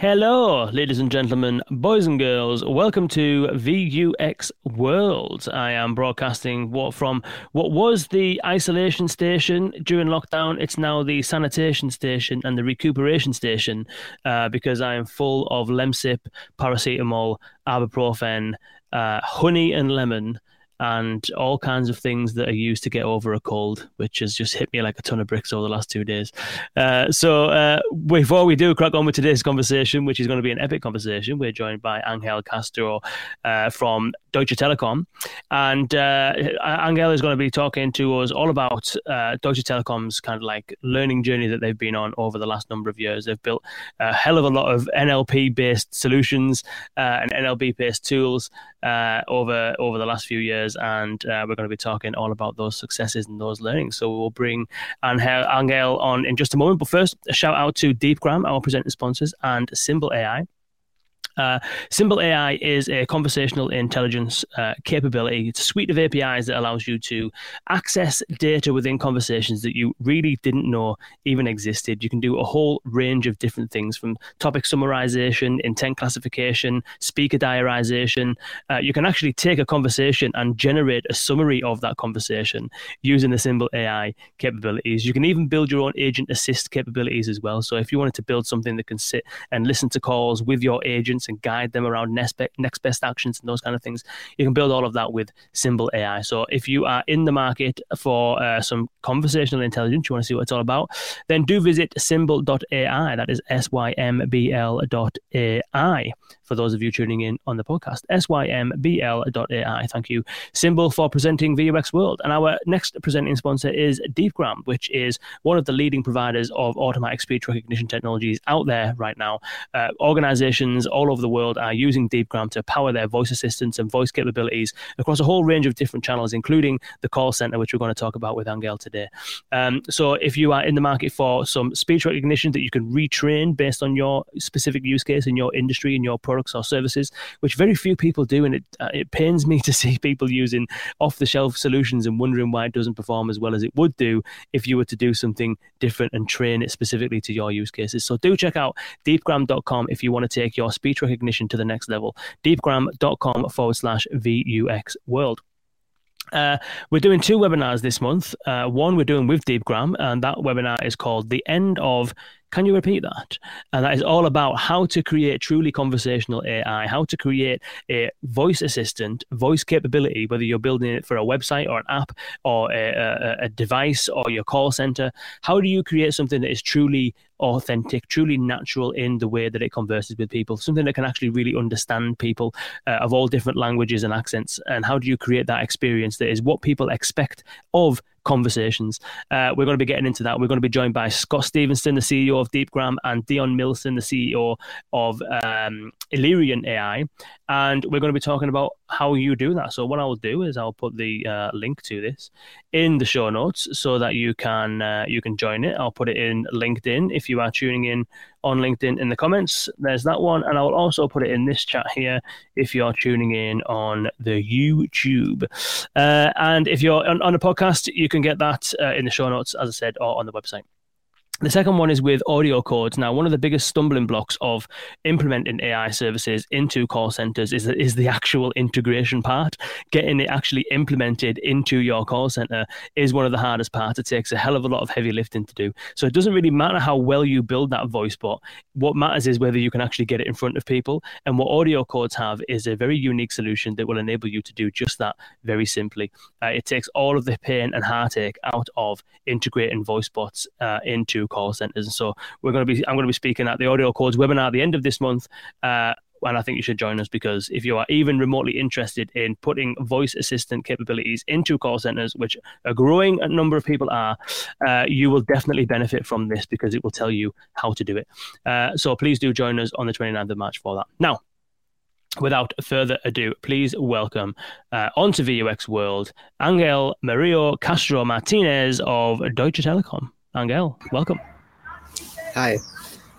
Hello, ladies and gentlemen, boys and girls. Welcome to VUX World. I am broadcasting what from what was the isolation station during lockdown. It's now the sanitation station and the recuperation station uh, because I am full of Lemsip, paracetamol, ibuprofen, uh, honey, and lemon and all kinds of things that are used to get over a cold, which has just hit me like a ton of bricks over the last two days. Uh, so, uh, before we do crack on with today's conversation, which is going to be an epic conversation, we're joined by Angel Castro uh, from Deutsche Telekom. And uh, Angel is going to be talking to us all about uh, Deutsche Telekom's kind of like learning journey that they've been on over the last number of years. They've built a hell of a lot of NLP based solutions uh, and NLP based tools over, over the last few years and uh, we're going to be talking all about those successes and those learnings. So we'll bring Angel, Angel on in just a moment. But first, a shout out to Deepgram, our presenting sponsors, and Symbl AI. Uh, Symbl AI is a conversational intelligence uh, capability. It's a suite of APIs that allows you to access data within conversations that you really didn't know even existed. You can do a whole range of different things from topic summarization, intent classification, speaker diarization. Uh, you can actually take a conversation and generate a summary of that conversation using the Symbl AI capabilities. You can even build your own agent assist capabilities as well. So if you wanted to build something that can sit and listen to calls with your agent and guide them around next, be- next best actions and those kind of things. You can build all of that with Symbl AI. So if you are in the market for uh, some conversational intelligence, you want to see what it's all about, then do visit symbl.ai. That is S Y M B L dot AI for those of you tuning in on the podcast. symbl.ai. Thank you, Symbl, for presenting VUX World. And our next presenting sponsor is Deepgram, which is one of the leading providers of automatic speech recognition technologies out there right now. Uh, organizations all over the world are using Deepgram to power their voice assistants and voice capabilities across a whole range of different channels, including the call center, which we're going to talk about with Angel today. Um, so if you are in the market for some speech recognition that you can retrain based on your specific use case in your industry and your products or services, which very few people do. And it, uh, it pains me to see people using off the shelf solutions and wondering why it doesn't perform as well as it would do if you were to do something different and train it specifically to your use cases. So do check out deepgram.com if you want to take your speech recognition to the next level. deepgram.com forward slash VUX world. Uh, we're doing two webinars this month. Uh, one we're doing with Deepgram, and that webinar is called The End of can you repeat that? And that is all about how to create truly conversational AI, how to create a voice assistant, voice capability, whether you're building it for a website or an app or a, a, a device or your call center. How do you create something that is truly authentic, truly natural in the way that it converses with people, something that can actually really understand people uh, of all different languages and accents. And how do you create that experience that is what people expect of conversations. Uh, we're going to be getting into that. We're going to be joined by Scott Stephenson, the CEO of Deepgram, and Dion Milson, the CEO of um, Elerian AI. And we're going to be talking about how you do that. So, what I'll do is I'll put the uh, link to this in the show notes so that you can uh, you can join it. I'll put it in LinkedIn if you are tuning in on LinkedIn in the comments. There's that one, and I'll also put it in this chat here if you're tuning in on the YouTube. Uh, and if you're on, on a podcast, you can get that uh, in the show notes, as I said, or on the website. The second one is with AudioCodes. Now, one of the biggest stumbling blocks of implementing AI services into call centers is, is the actual integration part. Getting it actually implemented into your call center is one of the hardest parts. It takes a hell of a lot of heavy lifting to do. So it doesn't really matter how well you build that voice bot. What matters is whether you can actually get it in front of people. And what AudioCodes have is a very unique solution that will enable you to do just that very simply. Uh, it takes all of the pain and heartache out of integrating voice bots uh, into call centers. And so we're going to be, I'm going to be speaking at the AudioCodes webinar at the end of this month. Uh, and I think you should join us because if you are even remotely interested in putting voice assistant capabilities into call centers, which a growing number of people are, uh, you will definitely benefit from this because it will tell you how to do it. Uh, so please do join us on the 29th of March for that. Now, without further ado, please welcome uh, onto VUX World Angel Mario Castro Martinez of Deutsche Telekom. Angel, welcome. Hi.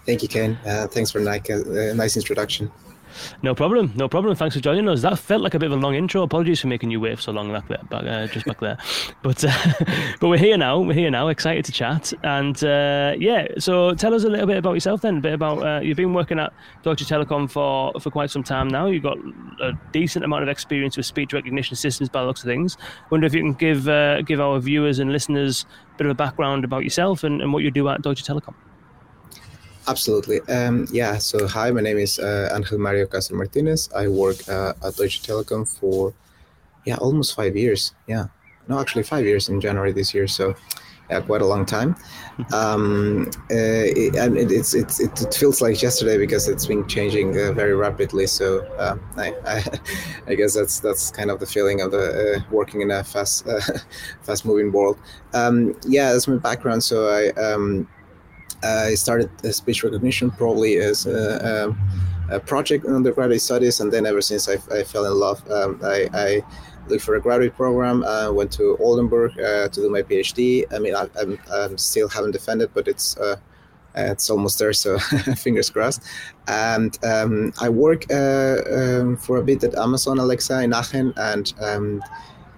Thank you, Ken. Uh, thanks for a nice, uh, nice introduction. No problem, no problem. Thanks for joining us. That felt like a bit of a long intro. Apologies for making you wait for so long back there, back, uh, just back there. But uh, but we're here now. We're here now. Excited to chat. And uh, yeah, so tell us a little bit about yourself then. A bit about uh, you've been working at Deutsche Telekom for for quite some time now. You've got a decent amount of experience with speech recognition systems by the looks of things. Wonder if you can give uh, give our viewers and listeners a bit of a background about yourself and, and what you do at Deutsche Telekom. Absolutely. Um, yeah. So, hi, my name is uh, Angel Mario Castro Martinez. I work uh, at Deutsche Telekom for, yeah, almost five years. Yeah. No, actually, five years in January this year. So, yeah, quite a long time. Um, uh, it, and it, it's, it's, it, feels like yesterday because it's been changing uh, very rapidly. So, uh, I, I, I, guess that's that's kind of the feeling of the uh, working in a fast, fast moving world. Um, yeah, that's my background. So, I. Um, I started speech recognition probably as a, a, a, project in undergraduate studies, and then ever since I, I fell in love, um, I, I, looked for a graduate program. Uh, went to Oldenburg uh, to do my PhD. I mean, I, am I'm still haven't defended, but it's uh, it's almost there, so fingers crossed. And um, I work uh, um, for a bit at Amazon Alexa in Aachen, and um,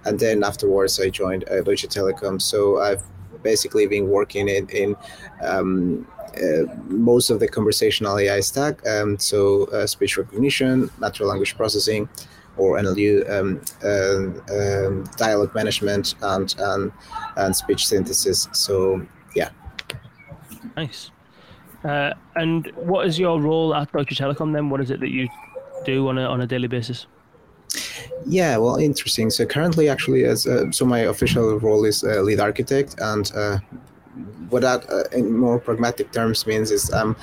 and then afterwards I joined uh, Deutsche Telekom. So I've basically been working in, in um, uh, most of the conversational AI stack. Um, so uh, speech recognition, natural language processing, or NLU, um, uh, um, dialogue management, and, and and speech synthesis. So yeah. Nice. Uh, and what is your role at Deutsche Telekom then? What is it that you do on a on a daily basis? Yeah, well, interesting. So currently, actually, as uh, so my official role is uh, lead architect, and uh, what that uh, in more pragmatic terms means is I'm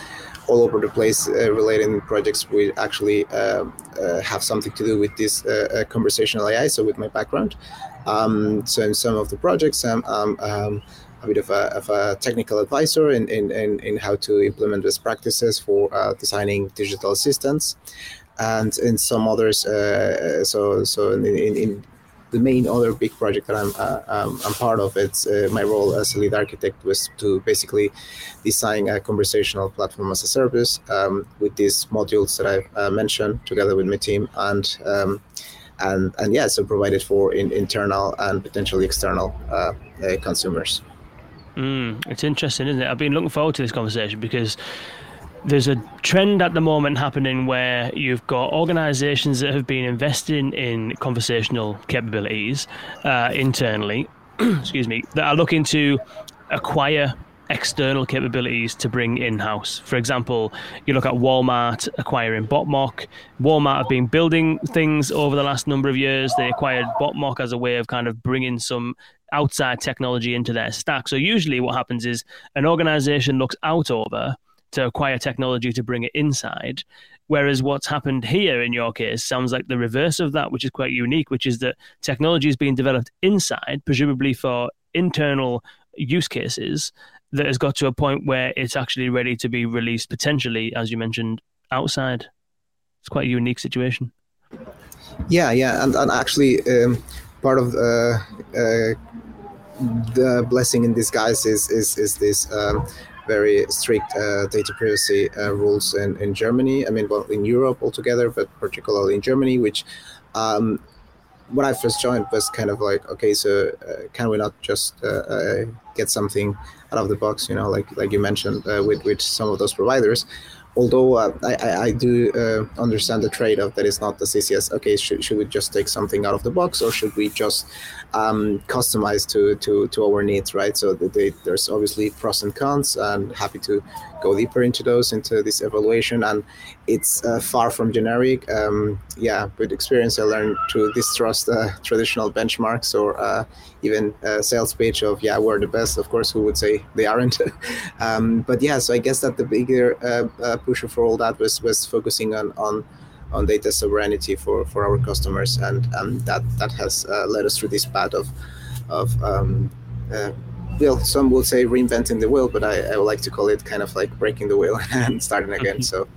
all over the place uh, relating projects we actually uh, have something to do with this conversational AI. So with my background, um, so in some of the projects, I'm, um, a bit of a, of a technical advisor in, in, in, in, how to implement best practices for designing digital assistants and in some others. Uh, so so in, in, in, the main other big project that I'm uh, um, I'm part of, it's uh, my role as a lead architect was to basically design a conversational platform as a service um, with these modules that I uh, mentioned together with my team and. Um, and, and yeah, so provided for in, internal and potentially external uh, uh, consumers. Mm, it's interesting, isn't it? I've been looking forward to this conversation because there's a trend at the moment happening where you've got organizations that have been investing in conversational capabilities uh, internally, excuse me, that are looking to acquire external capabilities to bring in house. For example, you look at Walmart acquiring Botmock. Walmart have been building things over the last number of years. They acquired Botmock as a way of kind of bringing some outside technology into their stack. So usually what happens is an organization looks out over to acquire technology to bring it inside. Whereas what's happened here in your case sounds like the reverse of that, which is quite unique, which is that technology is being developed inside, presumably for internal use cases, that has got to a point where it's actually ready to be released potentially, as you mentioned, outside. It's quite a unique situation. Yeah, yeah, and, and actually, um, part of uh, uh, the blessing in disguise is is is this um, very strict uh, data privacy uh, rules in, in Germany. I mean, well, in Europe altogether, but particularly in Germany, which um, when I first joined was kind of like, okay, so uh, can we not just uh, uh, get something out of the box, you know, like like you mentioned uh, with with some of those providers although uh, I, I do uh, understand the trade-off that it's not the as okay should, should we just take something out of the box or should we just um, customize to, to, to our needs right? So there's obviously pros and cons and happy to go deeper into those into this evaluation and it's uh, far from generic. Um, yeah with experience i learned to distrust uh, traditional benchmarks or uh, even a sales pitch of yeah we're the best. Of course who would say they aren't? Um, but yeah so i guess that the bigger uh, uh, pusher for all that was was focusing on on on data sovereignty for for our customers. And um, that that has uh, led us through this path of of um, uh, well, some will say reinventing the wheel, but I, I would like to call it kind of like breaking the wheel and starting again. So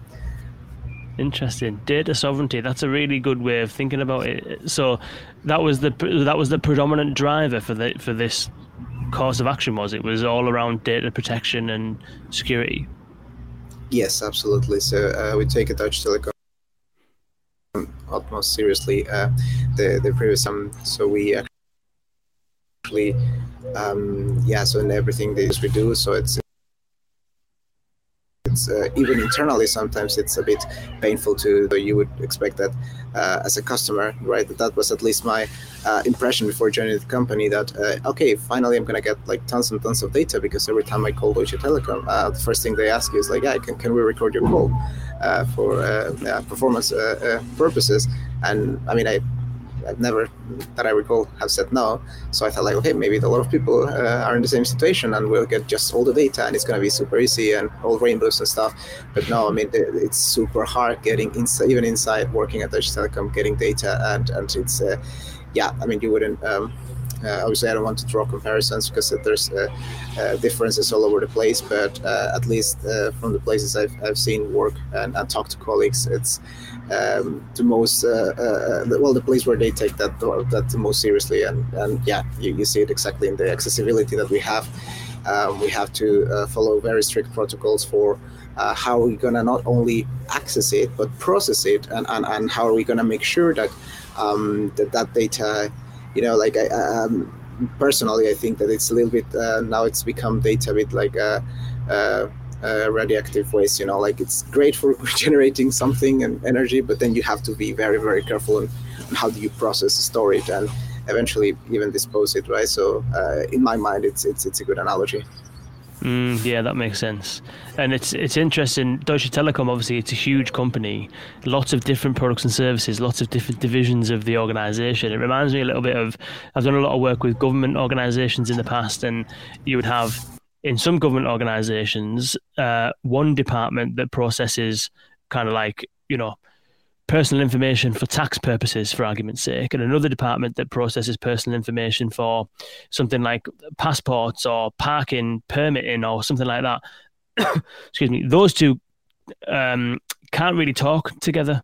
Interesting. Data sovereignty. That's a really good way of thinking about it. So that was the that was the predominant driver for the for this course of action. Was it was all around data protection and security. Yes, absolutely. So uh, we take a Deutsche Telekom utmost seriously. Uh, the the previous um, so we actually um, yeah. So in everything that we do, so it's it's uh, even internally sometimes it's a bit painful to you would expect that uh, as a customer right that, was at least my uh, impression before joining the company that uh, okay finally i'm gonna get like tons and tons of data because every time i call deutsche telekom uh, the first thing they ask you is like yeah can, can we record your call uh, for performance purposes and i mean i I've never, that I recall, have said no. So I thought like, okay, maybe a lot of people uh, are in the same situation, and we'll get just all the data, and it's gonna be super easy and all rainbows and stuff. But no, I mean, it's super hard getting inside, even inside working at Deutsche Telekom, getting data, and and it's, uh, yeah, I mean, you wouldn't. Um, obviously, I don't want to draw comparisons because there's uh, uh, differences all over the place. But at least from the places I've, I've seen work and, and talk to colleagues, it's um, the most well the place where they take that that the most seriously. And, and yeah, you, you see it exactly in the accessibility that we have. Um, we have to uh, follow very strict protocols for uh, how are we going to not only access it but process it and, and, and how are we going to make sure that um, that, that data you know, like I, um, personally, I think that it's a little bit uh, now it's become data with like a, a, a, radioactive waste. You know, like it's great for generating something and energy, but then you have to be very, very careful on, on how do you process, store it, and eventually even dispose it. Right. So, uh, in my mind, it's it's it's a good analogy. Mm, yeah, that makes sense. And it's it's interesting. Deutsche Telekom, obviously, it's a huge company, lots of different products and services, lots of different divisions of the organisation. It reminds me a little bit of I've done a lot of work with government organisations in the past, and you would have in some government organisations uh, one department that processes kind of like you know personal information for tax purposes, for argument's sake, and another department that processes personal information for something like passports or parking permitting or something like that. Excuse me. Those two um, can't really talk together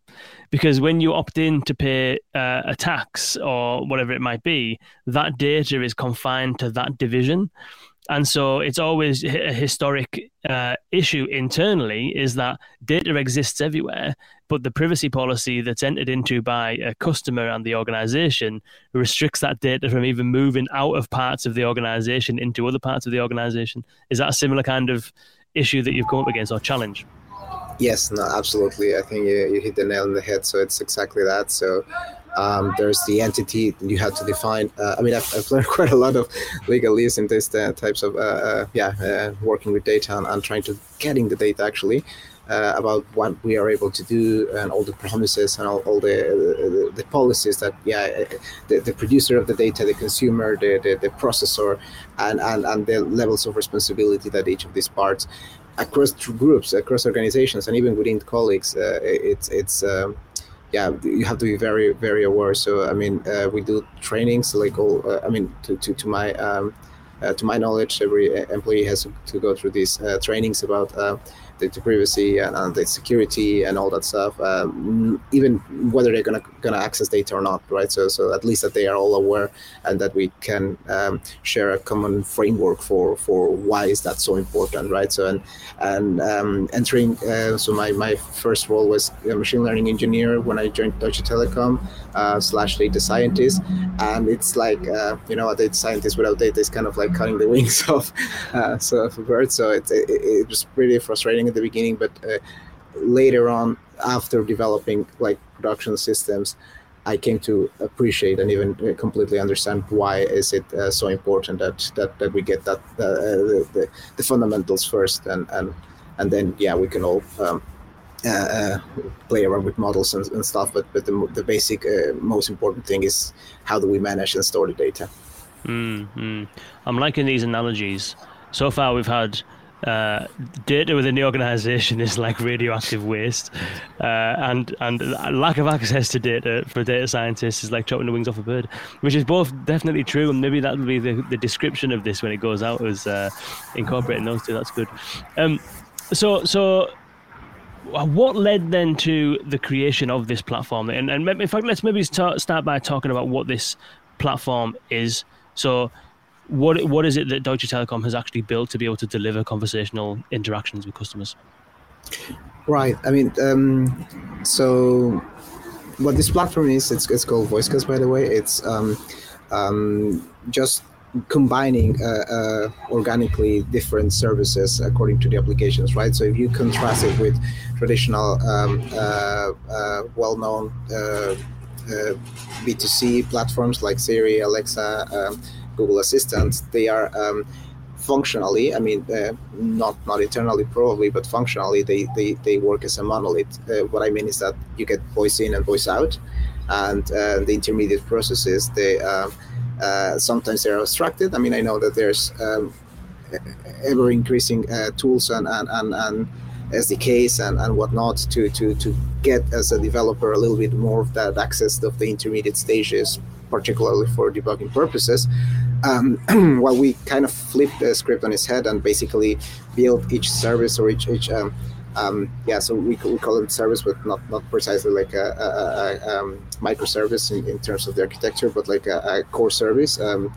because when you opt in to pay uh, a tax or whatever it might be, that data is confined to that division. And so it's always a historic uh, issue internally is that data exists everywhere, but the privacy policy that's entered into by a customer and the organization restricts that data from even moving out of parts of the organization into other parts of the organization. Is that a similar kind of issue that you've come up against or challenge? Yes, no, absolutely. I think you, you hit the nail on the head. So it's exactly that. So um, there's the entity you have to define. Uh, I mean, I've, I've, learned quite a lot of legalese in these uh, types of, uh, uh yeah, uh, working with data and, and, trying to getting the data actually uh, about what we are able to do and all the promises and all, all the, the, the policies that, yeah, the, the producer of the data, the consumer, the, the, the processor, and, and, and the levels of responsibility that each of these parts across groups, across organizations, and even within colleagues, it's, it's, um, yeah, you have to be very, very aware. So, I mean, uh, we do trainings like all. Uh, I mean, to to, to my um, to my knowledge, every employee has to go through these uh, trainings about uh, data privacy and, the security and all that stuff, um, even whether they're gonna gonna access data or not, right? So so at least that they are all aware and that we can um, share a common framework for for why is that so important, right? So and and um, entering uh, so my my first role was a machine learning engineer when I joined Deutsche Telekom uh, slash data scientist, and it's like uh, you know a data scientist without data is kind of like cutting the wings off uh, so of a bird. So it, it, it was pretty frustrating at the beginning, but uh, later on, after developing like production systems, I came to appreciate and even uh, completely understand why is it uh, so important that that, that we get that uh, the, the, the, fundamentals first and and and then yeah we can all um, uh, uh play around with models and, and, stuff but but the, the basic uh, most important thing is how do we manage and store the data mm-hmm. I'm liking these analogies so far we've had uh, data within the organization is like radioactive waste, uh, and and lack of access to data for data scientists is like chopping the wings off a bird, which is both definitely true, and maybe that will be the, the description of this when it goes out as uh, incorporating those two. That's good. Um, so so. What led then to the creation of this platform? And, and in fact, let's maybe start, start by talking about what this platform is. So, what what is it that Deutsche Telekom has actually built to be able to deliver conversational interactions with customers? Right. I mean, um, so what this platform is, it's, it's called VoiceCast, by the way. It's um, um, just combining uh, uh, organically different services according to the applications, right? So if you contrast it with traditional, um, uh, uh well-known uh, B2C platforms like Siri, Alexa, um, Google Assistant, they are um, functionally, I mean, not not internally probably, but functionally, they they, they work as a monolith. what I mean is that you get voice in and voice out, and the intermediate processes they um, uh, sometimes they're abstracted. I mean, I know that there's um, ever increasing uh, tools and, and, and, and SDKs and, and whatnot to, to, to get as a developer a little bit more of that access of the intermediate stages, particularly for debugging purposes. Um, while we kind of flip the script on its head and basically build each service or each, each um, um, yeah, so we, we call it service, but not, not precisely like a, a, a um, microservice in, in terms of the architecture, but like a, a core service um,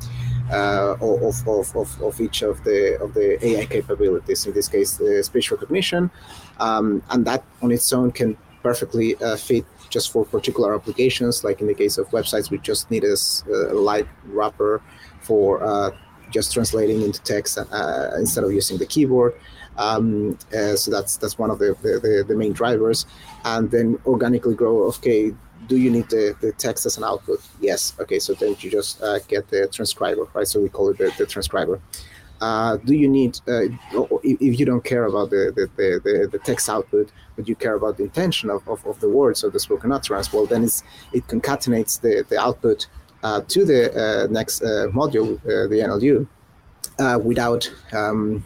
uh, of, of, of, of each of the of the AI capabilities. In this case, the speech recognition, um, and that on its own can perfectly uh, fit just for particular applications. Like in the case of websites, we just need a, a light wrapper for uh, just translating into text uh, instead of using the keyboard. Um, uh, so that's that's one of the, the, the, main drivers. And then organically grow. Okay, do you need the, the text as an output? Yes. Okay, so then you just uh, get the transcriber, right? So we call it the, the transcriber. Uh, do you need uh, if you don't care about the, the, the, the, text output but you care about the intention of, of, of the words of the spoken utterance well then it concatenates the, the output uh, to the uh, next uh, module the NLU without um,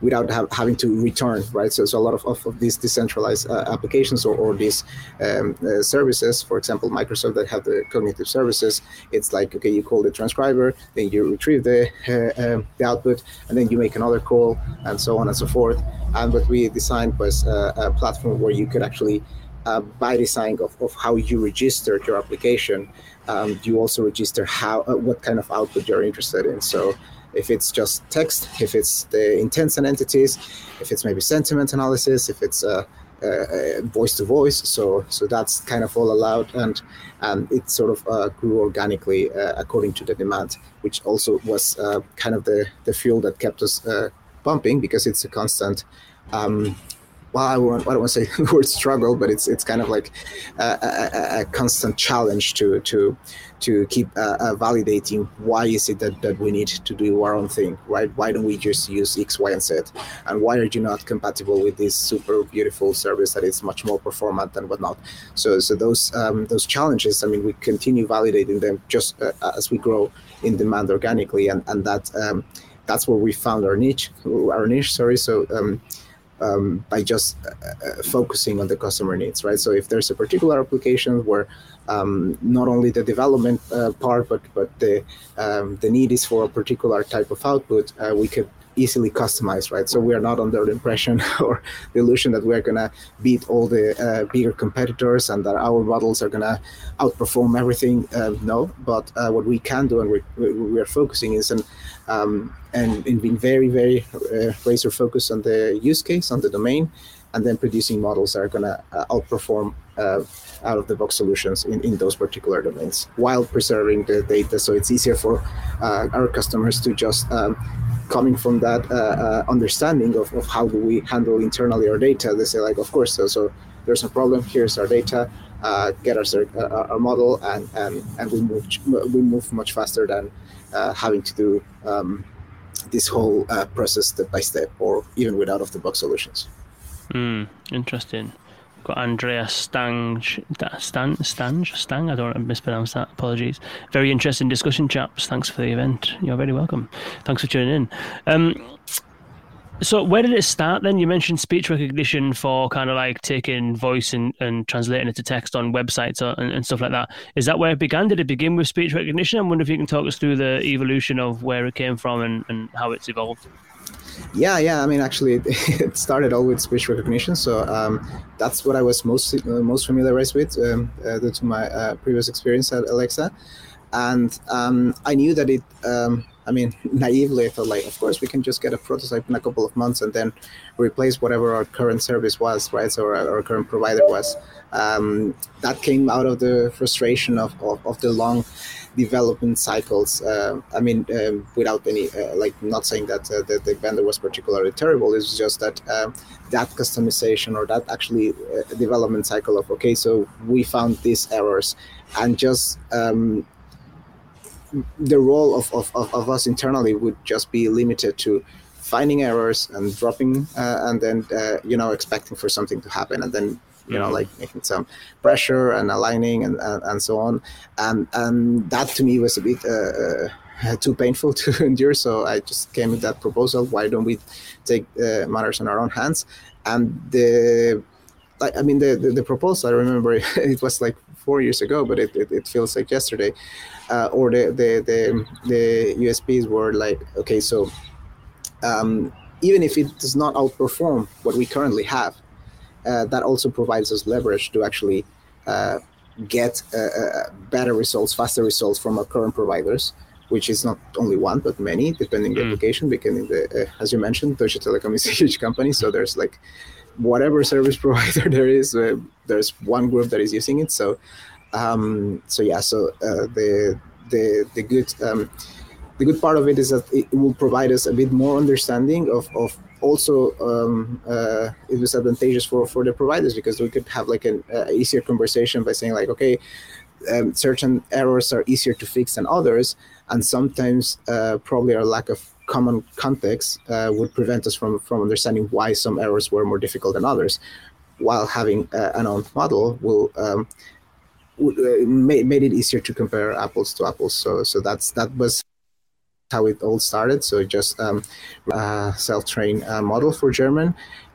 without ha- having to return, right? So, so a lot of, of, of these decentralized uh, applications or, or these um, uh, services, for example, Microsoft that have the cognitive services, it's like, okay, you call the transcriber, then you retrieve the, uh, um, the output, and then you make another call, and so on and so forth. And what we designed was uh, a platform where you could actually, uh, by design of, of how you registered your application, um, you also register how uh, what kind of output you're interested in. So if it's just text, if it's the intents and entities, if it's maybe sentiment analysis, if it's uh, uh, voice to voice. So so that's kind of all allowed, and and it sort of uh, grew organically uh, according to the demand, which also was uh, kind of the the fuel that kept us uh, pumping because it's a constant. Um, well, I, don't want to say the word struggle, but it's it's kind of like a, a, a constant challenge to to to keep uh, uh, validating why is it that, that we need to do our own thing, right? Why don't we just use X, Y, and Z? And why are you not compatible with this super beautiful service that is much more performant and whatnot? So, so those um, those challenges, I mean, we continue validating them just uh, as we grow in demand organically, and and that um, that's where we found our niche, our niche. Sorry, so. Um, um, by just uh, uh, focusing on the customer needs, right? So if there's a particular application where um, not only the development uh, part, but but the um, the need is for a particular type of output, uh, we could easily customized, right? So we are not under the impression or the illusion that we're gonna beat all the uh, bigger competitors and that our models are gonna outperform everything. Uh, no, but uh, what we can do and we, we are focusing is and um, and in being very very uh, razor focused on the use case on the domain, and then producing models that are gonna uh, outperform uh, out of the box solutions in, in those particular domains while preserving the data so it's easier for uh, our customers to just um, coming from that uh, uh, understanding of, of how do we handle internally our data they say like of course so, so there's a problem here's our data uh, get our, uh, our model and, and and we move we move much faster than uh, having to do um, this whole uh, process step by step or even with out of the box solutions. Mm, interesting got Andrea Stange, Stan, Stange, Stang. I don't want to mispronounce that. Apologies. Very interesting discussion, chaps. Thanks for the event. You're very welcome. Thanks for tuning in. Um, so where did it start then? You mentioned speech recognition for kind of like taking voice and, and translating it to text on websites and, and, stuff like that. Is that where it began? Did it begin with speech recognition? I wonder if you can talk us through the evolution of where it came from and, and how it's evolved. Yeah, yeah. I mean, actually, it started all with speech recognition. So um, that's what I was most uh, most familiarized with um, uh, due to my uh, previous experience at Alexa, and um, I knew that it um, I mean, naively, I thought like, of course, we can just get a prototype in a couple of months and then replace whatever our current service was, right? So our, our current provider was. Um, that came out of the frustration of, of, of the long development cycles. Uh, I mean, um, without any, uh, like, not saying that uh, the, the, vendor was particularly terrible. It's just that um, that customization or that actually uh, development cycle of, okay, so we found these errors and just um, the role of, of, of, us internally would just be limited to finding errors and dropping uh, and then uh, you know expecting for something to happen and then you know mm-hmm. like making some pressure and aligning and, and, and so on and and that to me was a bit uh, uh too painful to endure so i just came with that proposal why don't we take uh, matters in our own hands and the I mean, the, the, the, proposal, I remember it was like four years ago, but it, it, it feels like yesterday. Uh, or the, the, the, the USPs were like, okay, so um, even if it does not outperform what we currently have, that also provides us leverage to actually uh, get uh, uh, better results, faster results from our current providers, which is not only one but many, depending mm. the application. Because the, uh, as you mentioned, Deutsche Telekom is a huge company, so there's like whatever service provider there is, uh, there's one group that is using it. So, um, so yeah, so the the the good um, the good part of it is that it will provide us a bit more understanding of, of also um, uh, it was advantageous for, for the providers because we could have like an uh, easier conversation by saying like okay um, certain errors are easier to fix than others and sometimes uh, probably our lack of common context uh, would prevent us from, from understanding why some errors were more difficult than others. While having uh, an own model will um, uh, made, made it easier to compare apples to apples. So so that's that was how it all started. So just um, uh, self-trained uh, model for German.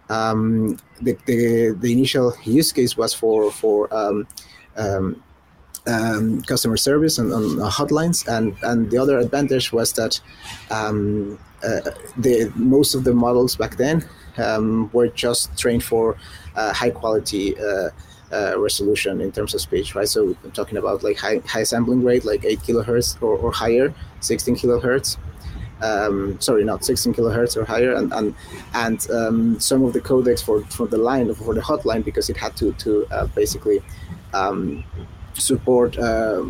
Um, the, the, the initial use case was for for um, um, um customer service and on hotlines, and and the other advantage was that um, uh, the most of the models back then were just trained for uh, high quality. Uh, resolution in terms of speech, right? So I'm talking about like high, high sampling rate, like 8 kilohertz or, or higher, 16 kilohertz. Um, sorry, not 16 kilohertz or higher, and and and um, some of the codecs for for the line for the hotline because it had to to uh, basically um, support uh,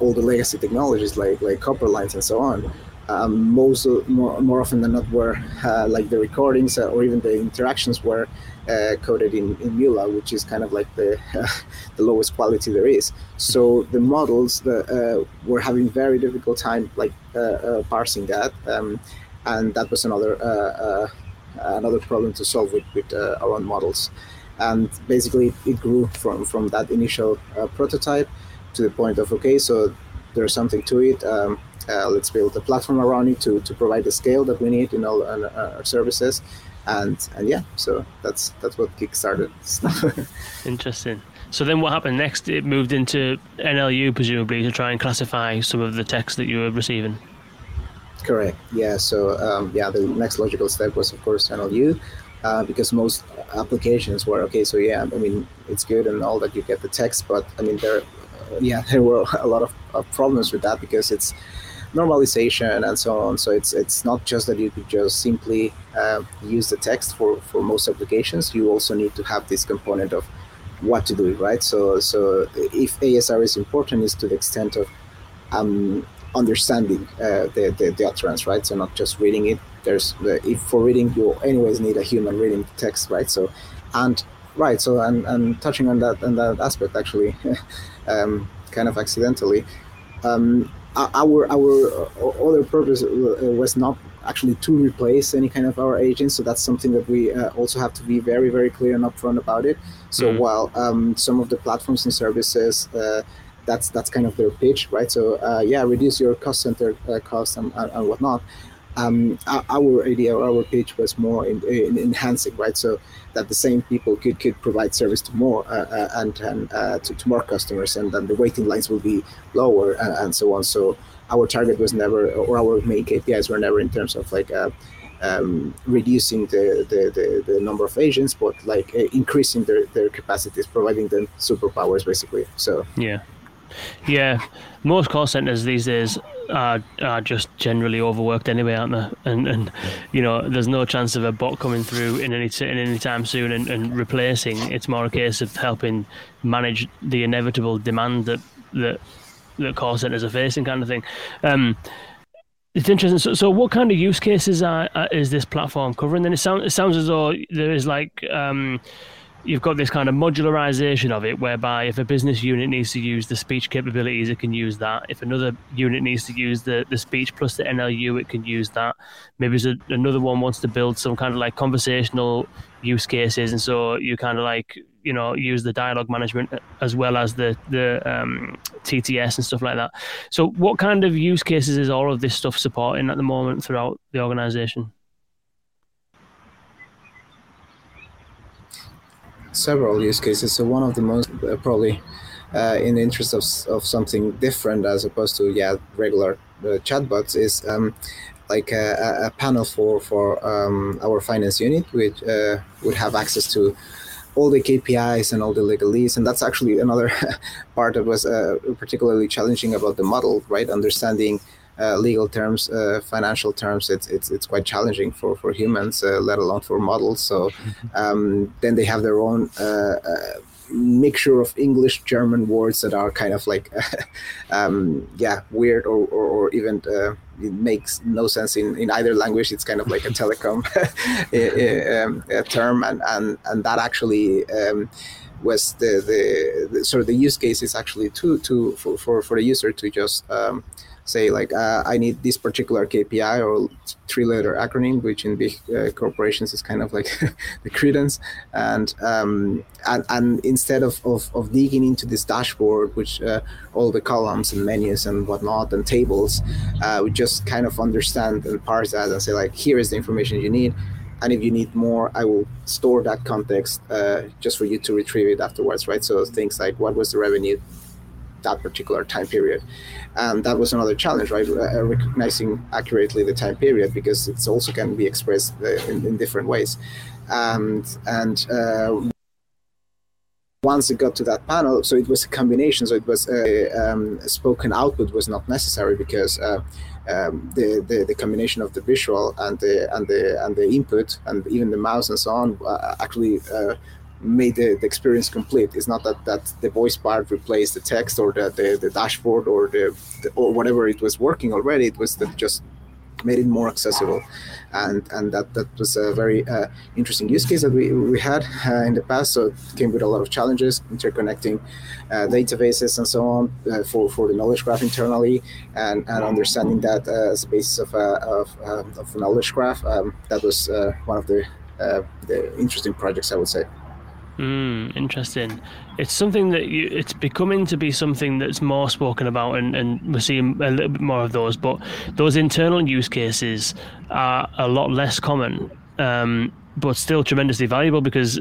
all the legacy technologies like like copper lines and so on um, most more, more often than not were uh, like the recordings uh, or even the interactions were uh, coded in, in mu-law, which is kind of like the the lowest quality there is. So the models the, uh, were having very difficult time like uh, uh, parsing that, um, and that was another another problem to solve with with our own models. And basically, it grew from from that initial prototype to the point of okay, so there's something to it. Um, uh, let's build a platform around it to, to provide the scale that we need in all our services and and yeah so that's that's what kickstarted interesting. So then what happened next? It moved into nlu presumably to try and classify some of the text that you were receiving? Correct. Yeah so um, yeah the next logical step was of course nlu uh, because most applications were okay so yeah i mean it's good and all that you get the text but i mean there yeah there were a lot of, of problems with that because it's normalization and so on. So it's it's not just that you could just simply uh, use the text for for most applications. You also need to have this component of what to do, right? So so if ASR is important, is to the extent of um, understanding uh, the, the, the utterance, right? So not just reading it. There's if for reading you anyways need a human reading the text, right? So and right so and, and touching on that on that aspect actually um, kind of accidentally um, our our uh, other purpose uh, was not actually to replace any kind of our agents. So that's something that we uh, also have to be very very clear and upfront about it. So mm-hmm. while um, some of the platforms and services. Uh, that's that's kind of their pitch, right? So uh, yeah, reduce your cost center uh, cost and, and whatnot um, our idea, our pitch was more in, in, enhancing, right? So that the same people could, could provide service to more uh, uh and, and uh, to, to, more customers, and then the waiting lines will be lower and, and, so on. So our target was never, or our main KPIs were never in terms of like uh, um, reducing the, the, the, the, number of agents, but like uh, increasing their, their capacities, providing them superpowers, basically. So yeah. Yeah, most call centers these days are, are just generally overworked anyway, aren't they? And and you know, there's no chance of a bot coming through in any in any time soon and, and replacing. It's more a case of helping manage the inevitable demand that that that call centers are facing, kind of thing. Um, it's interesting. So, so what kind of use cases are, are, is this platform covering? Then it sounds it sounds as though there is like um, you've got this kind of modularization of it, whereby if a business unit needs to use the speech capabilities, it can use that. If another unit needs to use the, the speech plus the NLU, it can use that. Maybe a, another one wants to build some kind of like conversational use cases, and so you kind of like you know use the dialogue management as well as the the um, TTS and stuff like that. So, what kind of use cases is all of this stuff supporting at the moment throughout the organization? Several use cases. So one of the most uh, probably uh, in the interest of, of something different as opposed to yeah regular uh, chatbots is um, like a, a, panel for for um, our finance unit, which uh, would have access to all the KPIs and all the legalese, and that's actually another part that was uh, particularly challenging about the model, right? Understanding uh, legal terms, uh, financial terms, it's it's it's quite challenging for for humans, uh, let alone for models. So mm-hmm. um, then they have their own uh, uh, mixture of English German words that are kind of like um, yeah weird or or, or even it makes no sense in, in either language. It's kind of like a telecom um, a term, and and and that actually. Um, was the, the, the sort of the use case is actually to to for, for, for the user to just um, say like uh, I need this particular KPI or three-letter acronym, which in big uh, corporations is kind of like the credence, and, um, and and instead of, of, of digging into this dashboard, which uh, all the columns and menus and whatnot and tables, uh, we just kind of understand and parse that and say like here is the information you need. And if you need more, I will store that context uh, just for you to retrieve it afterwards, right? So things like what was the revenue that particular time period. And that was another challenge, right? Uh, recognizing accurately the time period because it's also can be expressed uh, in, in different ways. And and uh, once it got to that panel, so it was a combination. So it was a, um, a spoken output was not necessary because uh, um, the, the, the combination of the visual and the and the and the input and even the mouse and so on uh, actually uh, made the, the, experience complete. It's not that, that the voice part replaced the text or the, the, the dashboard or the, the, or whatever it was working already. It was that just made it more accessible, and and that that was a very uh, interesting use case that we, we had uh, in the past. So it came with a lot of challenges, interconnecting uh, databases and so on uh, for for the knowledge graph internally, and, and understanding that uh, as a basis of a, of, um, of knowledge graph. Um, that was uh, one of the the interesting projects, I would say. Mm, interesting. It's something that you, it's becoming to be something that's more spoken about, and, and we're seeing a little bit more of those. But those internal use cases are a lot less common, um, but still tremendously valuable because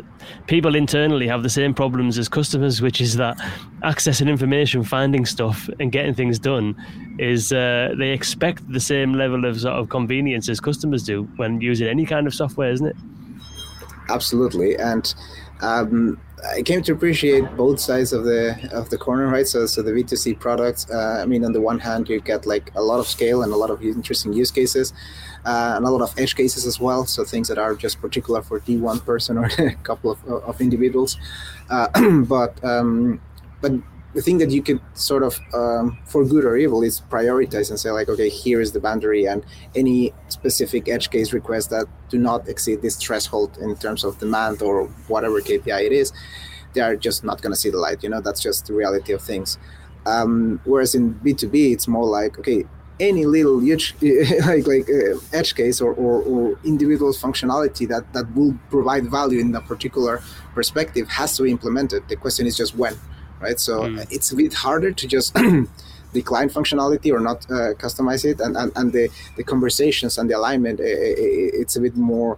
people internally have the same problems as customers, which is that accessing information, finding stuff, and getting things done is uh, they expect the same level of sort of convenience as customers do when using any kind of software, isn't it? Absolutely, and um, I came to appreciate both sides of the of the corner, right? So, so the B2C products. Uh, I mean, on the one hand, you get like a lot of scale and a lot of interesting use cases, uh, and a lot of edge cases as well. So things that are just particular for the one person or a couple of, of individuals. Uh, but um, but the thing that you could sort of um, for good or evil is prioritize and say like okay here is the boundary and any specific edge case requests that do not exceed this threshold in terms of demand or whatever kpi it is they are just not going to see the light you know? That's just the reality of things. Um, whereas in b2b it's more like okay any little huge like like uh, edge case or, or, or individual functionality that that will provide value in a particular perspective has to be implemented. The question is just when right? So mm. it's a bit harder to just decline functionality or not uh, customize it, and, and and the the conversations and the alignment it's a bit more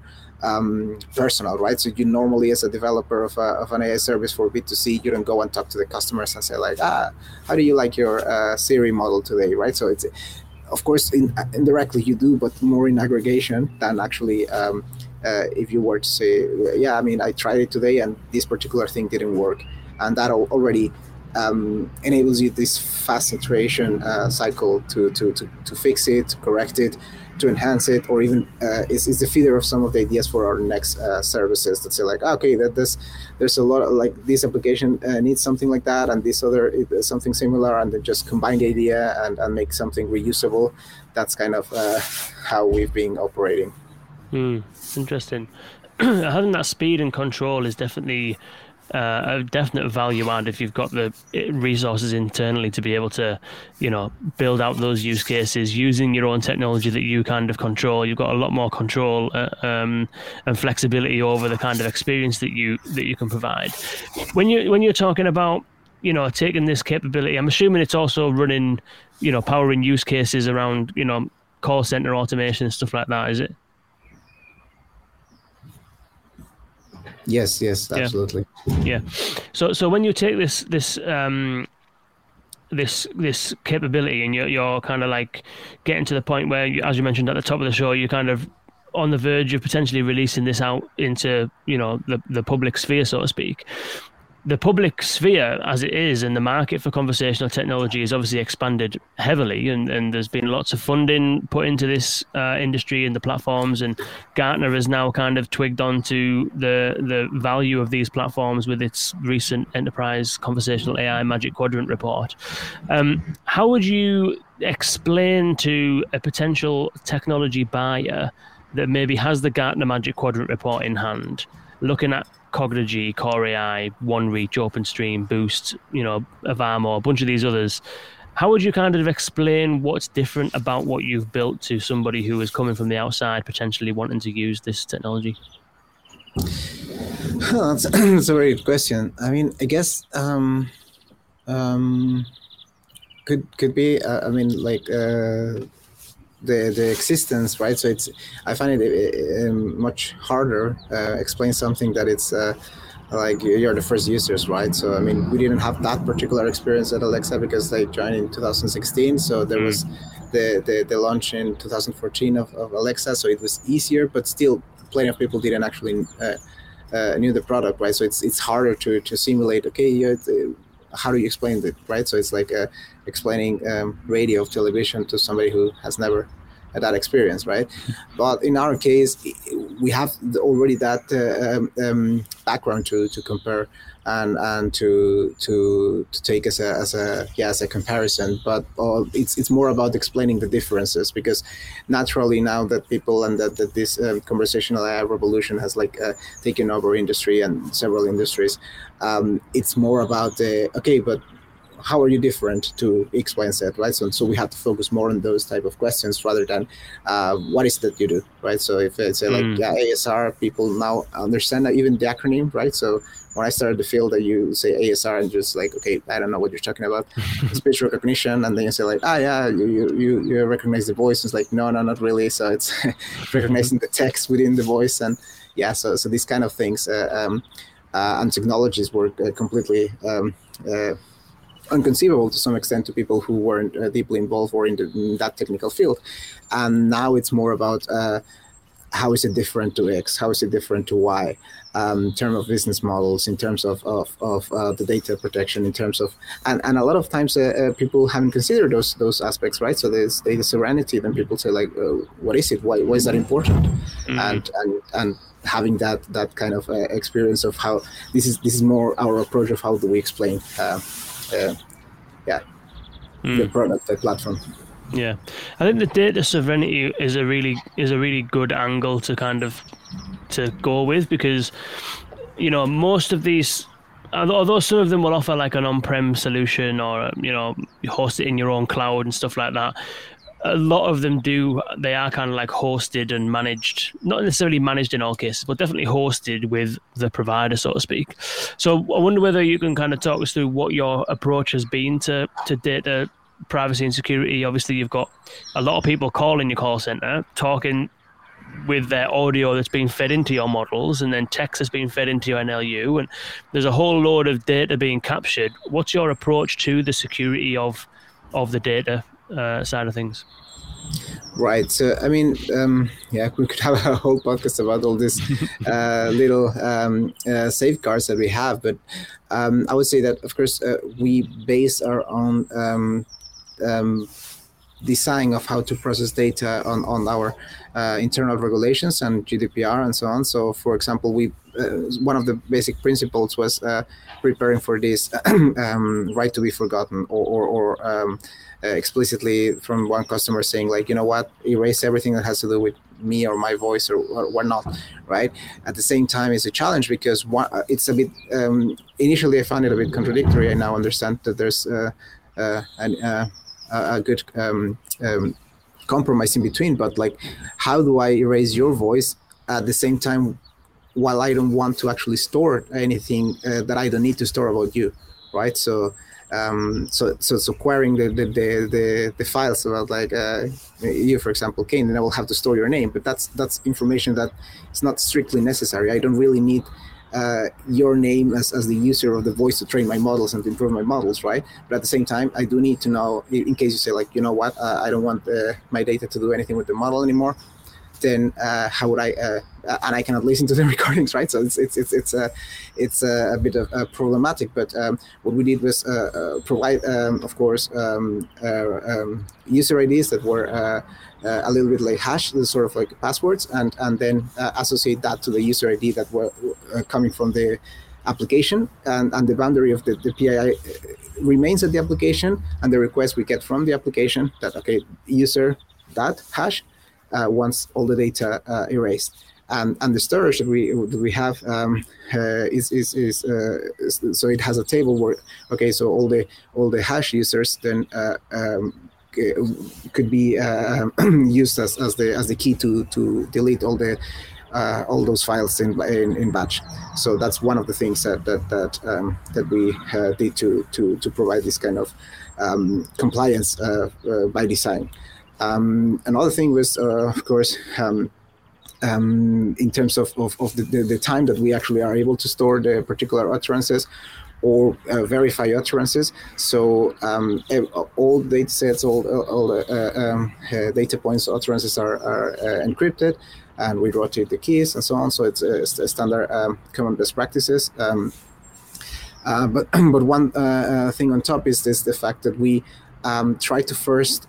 um, personal, right? So you normally, as a developer of, a, of an AI service for B2C, you don't go and talk to the customers and say like, ah, how do you like your uh, Siri model today, right? So it's, of course, in, indirectly you do, but more in aggregation than actually um, uh, if you were to say, yeah, I mean, I tried it today and this particular thing didn't work and that already um, enables you this fast iteration uh, cycle to, to, to, to fix it, to correct it, to enhance it, or even uh, is, is the feeder of some of the ideas for our next uh, services that say like, okay, that this there's a lot of like this application uh, needs something like that, and this other something similar, and then just combine the idea and, and make something reusable. That's kind of uh, how we've been operating. Hmm, interesting. Having that speed and control is definitely uh, a definite value add if you've got the uh, resources internally to be able to, you know, build out those use cases using your own technology that you kind of control. You've got a lot more control uh, um, and flexibility over the kind of experience that you that you can provide. When you when you're talking about, you know, taking this capability, I'm assuming it's also running, you know, powering use cases around, you know, call center automation and stuff like that. Is it? Yes, yes, absolutely. Yeah. yeah. So so when you take this this um this this capability and you're you're kind of like getting to the point where you, as you mentioned at the top of the show you're kind of on the verge of potentially releasing this out into you know the the public sphere so to speak the public sphere as it is and the market for conversational technology has obviously expanded heavily and, and there's been lots of funding put into this uh, industry and the platforms and Gartner has now kind of twigged onto the the value of these platforms with its recent enterprise conversational AI magic quadrant report. Um, how would you explain to a potential technology buyer that maybe has the Gartner magic quadrant report in hand looking at Cognigy, Kore AI, OneReach, OpenStream, Boost, you know, Avaamo, a bunch of these others. How would you kind of explain what's different about what you've built to somebody who is coming from the outside, potentially wanting to use this technology? that's, that's, a very good question. I mean, I guess um, um, could could be. Uh, I mean, like uh, the the existence, right? So it's I find it um, much harder uh, explain something that it's uh, like you're the first users, right? So I mean, we didn't have that particular experience at Alexa because they joined in 2016, so there was mm. the the, the launch in 2014 of, of Alexa, so it was easier, but still, plenty of people didn't actually. Uh, uh, knew the product, right? So it's it's harder to to simulate. Okay, yeah, how do you explain it, right? So it's like uh, explaining um, radio, television to somebody who has never that experience, right? but in our case, we have already that uh, um, um, background to to compare and and to to to take as a as a yeah as a comparison. But uh, it's it's more about explaining the differences because naturally now that people and that, that this um, conversational AI revolution has like uh, taken over industry and several industries, um, it's more about the okay, but how are you different to X, Y, and Z, right? So, so we have to focus more on those type of questions rather than uh, what is that you do, right? So if it's uh, like mm. yeah, ASR, people now understand even the acronym, right? So when I started the field, that you say ASR and just like, okay, I don't know what you're talking about, speech recognition, and then you say like, ah, yeah, you you you recognize the voice. It's like, no, no, not really. So it's recognizing the text within the voice, and yeah, so so these kind of things uh, um, uh, and technologies were uh, completely. Um, uh, unconceivable to some extent to people who weren't uh, deeply involved or in, the, in, that technical field. And now it's more about uh, how is it different to X? How is it different to Y? Um, in terms of business models, in terms of of, of uh, the data protection, in terms of and, and a lot of times uh, uh, people haven't considered those those aspects, right? So there's data sovereignty. Then people say like, uh, what is it? Why why is that important? Mm-hmm. And and and having that that kind of experience of how this is this is more our approach of how do we explain uh, yeah, mm. the product, the platform. Yeah, I think the data sovereignty is a really is a really good angle to kind of to go with because you know most of these although some of them will offer like an on-prem solution or you know host it in your own cloud and stuff like that a lot of them do they are kind of like hosted and managed not necessarily managed in all cases but definitely hosted with the provider so to speak. So i wonder whether you can kind of talk us through what your approach has been to to data privacy and security. Obviously you've got a lot of people calling your call center talking with their audio that's being fed into your models and then text that's being fed into your NLU and there's a whole load of data being captured. What's your approach to the security of of the data uh, side of things? Right. So, I mean, um, yeah, we could have a whole podcast about all these uh, little um, uh, safeguards that we have. But um, I would say that, of course, uh, we base our own um, um, design of how to process data on, on our uh, internal regulations and GDPR and so on. So, for example, we uh, one of the basic principles was uh, preparing for this um, right to be forgotten or, or, or um, uh, explicitly from one customer saying like you know what? Erase everything that has to do with me or my voice or, or whatnot right? At the same time it's a challenge because one, uh, it's a bit um, initially i found it a bit contradictory. I now understand that there's uh, an, a good um, um, compromise in between but like how do i erase your voice at the same time while i don't want to actually store anything uh, that i don't need to store about you right? So um, so, so so querying the the, the, the, the files about like uh, you for example Kane, then I will have to store your name but that's that's information that is not strictly necessary. I don't really need uh, your name as, as the user of the voice to train my models and to improve my models right but at the same time I do need to know in case you say like you know what uh, I don't want uh, my data to do anything with the model anymore then uh, how would I? Uh, and I cannot listen to the recordings, right? So it's it's it's it's a it's a, bit of problematic. But um, what we did was uh, uh, provide, um, of course, um, uh, um, user IDs that were. A little bit like hash, the sort of like passwords, and and then associate that to the user ID that were coming from the application and, and the boundary of the, the PII remains at the application and the request we get from the application that okay user that hash uh, once all the data uh, erased. And, and the storage that we that we have um, uh, is is, is, is, so it has a table where okay so all the all the hash users then uh, um, could be uh, used as, as the as the key to to delete all the uh, all those files in, in, in batch. So that's one of the things that that that um, that we uh, did to to to provide this kind of um, compliance by design. Um, another thing was, uh, of course, um, um, in terms of, of, of the, the, the, time that we actually are able to store the particular utterances or uh, verify utterances. So um, all data sets, all, all uh, um, uh, data points, utterances are, are uh, encrypted and we rotate the keys and so on. So it's a, a standard um, common best practices. Um, uh, but but one uh, thing on top is this the fact that we try to first